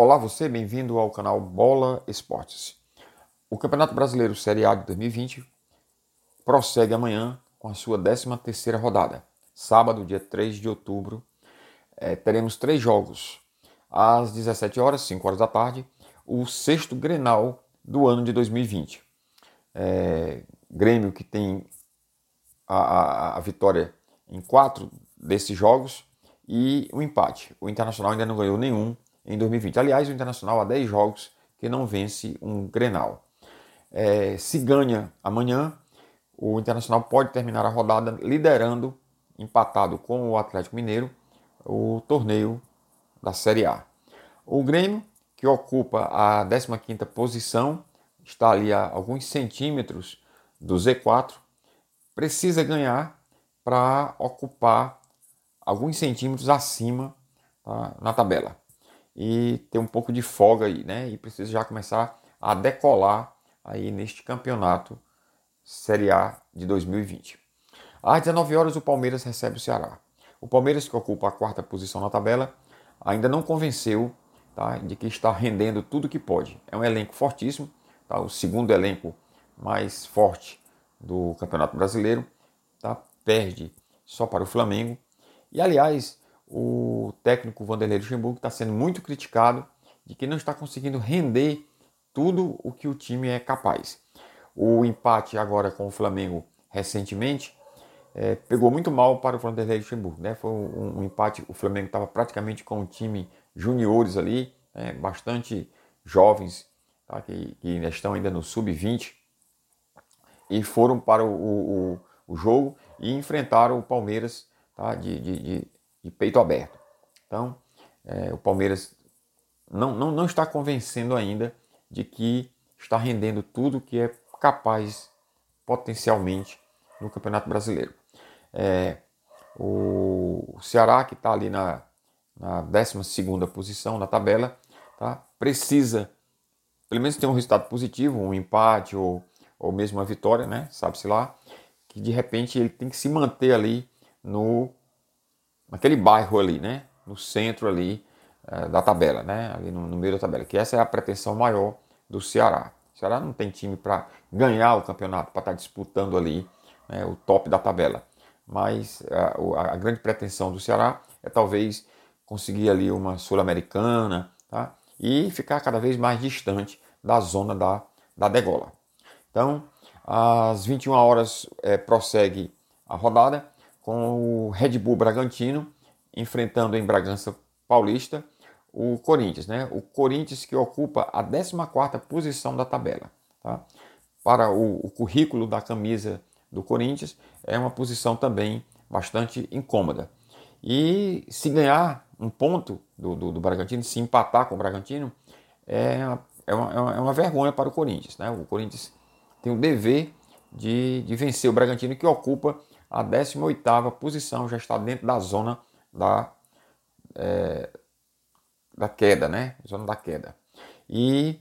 Olá você, bem-vindo ao canal Bola Esportes. O Campeonato Brasileiro Série A de 2020 prossegue amanhã com a sua 13ª rodada. Sábado, dia 3 de outubro, é, teremos três jogos. Às 17 horas, 5 horas da tarde, o sexto Grenal do ano de 2020. É, Grêmio que tem a, a, a vitória em quatro desses jogos e o empate. O Internacional ainda não ganhou nenhum em 2020. Aliás, o Internacional há 10 jogos que não vence um Grenal. É, se ganha amanhã, o Internacional pode terminar a rodada liderando, empatado com o Atlético Mineiro, o torneio da Série A. O Grêmio, que ocupa a 15ª posição, está ali a alguns centímetros do Z4, precisa ganhar para ocupar alguns centímetros acima tá, na tabela e ter um pouco de folga aí, né? E precisa já começar a decolar aí neste campeonato Série A de 2020. Às 19 horas o Palmeiras recebe o Ceará. O Palmeiras que ocupa a quarta posição na tabela ainda não convenceu tá, de que está rendendo tudo que pode. É um elenco fortíssimo, tá, o segundo elenco mais forte do Campeonato Brasileiro, tá, perde só para o Flamengo. E aliás, o técnico Vanderlei Luxemburgo está sendo muito criticado de que não está conseguindo render tudo o que o time é capaz. O empate agora com o Flamengo recentemente é, pegou muito mal para o Vanderlei Luxemburgo. Né? Foi um, um empate, o Flamengo estava praticamente com o time juniores ali, né? bastante jovens, tá? que, que estão ainda no sub-20, e foram para o, o, o, jogo e enfrentaram o Palmeiras tá? de, de, de de peito aberto. Então, é, o Palmeiras não, não, não está convencendo ainda de que está rendendo tudo que é capaz potencialmente no Campeonato Brasileiro. É, o Ceará, que está ali na, na 12 posição na tabela, tá? precisa pelo menos ter um resultado positivo, um empate ou, ou mesmo uma vitória, né? sabe-se lá, que de repente ele tem que se manter ali no naquele bairro ali, né? No centro ali é, da tabela, né? Ali no, no, meio da tabela. Que essa é a pretensão maior do Ceará. O Ceará não tem time para ganhar o campeonato, para estar tá disputando ali né, o top da tabela. Mas a, a, grande pretensão do Ceará é talvez conseguir ali uma sul-americana, tá? E ficar cada vez mais distante da zona da, da degola. Então, às 21 horas é, prossegue a rodada com o Red Bull Bragantino enfrentando em Bragança Paulista o Corinthians, né? O Corinthians que ocupa a 14ª posição da tabela, tá? Para o, o currículo da camisa do Corinthians é uma posição também bastante incômoda. E se ganhar um ponto do, do, do Bragantino, se empatar com o Bragantino, é, é, uma, é uma vergonha para o Corinthians. Né? O Corinthians tem o dever de, de vencer o Bragantino, que ocupa a 18ª posição, já está dentro da zona da, é, da queda, né? Zona da queda. E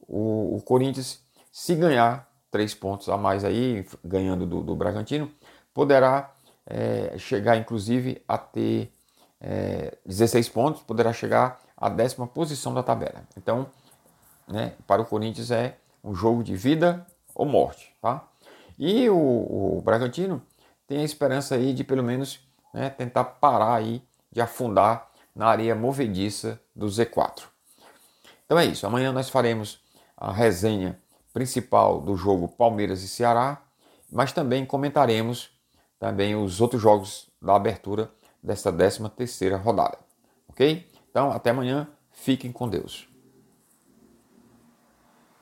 o, o, Corinthians, se ganhar três pontos a mais aí, ganhando do, do Bragantino, poderá é, chegar inclusive a ter é, 16 pontos, poderá chegar à décima posição da tabela. Então, né, para o Corinthians é um jogo de vida ou morte, tá? E o, o Bragantino tem a esperança aí de pelo menos né, tentar parar aí de afundar na areia movediça do Z4. Então é isso. Amanhã nós faremos a resenha principal do jogo Palmeiras e Ceará, mas também comentaremos também os outros jogos da abertura desta 13 terceira rodada. Ok? Então até amanhã. Fiquem com Deus.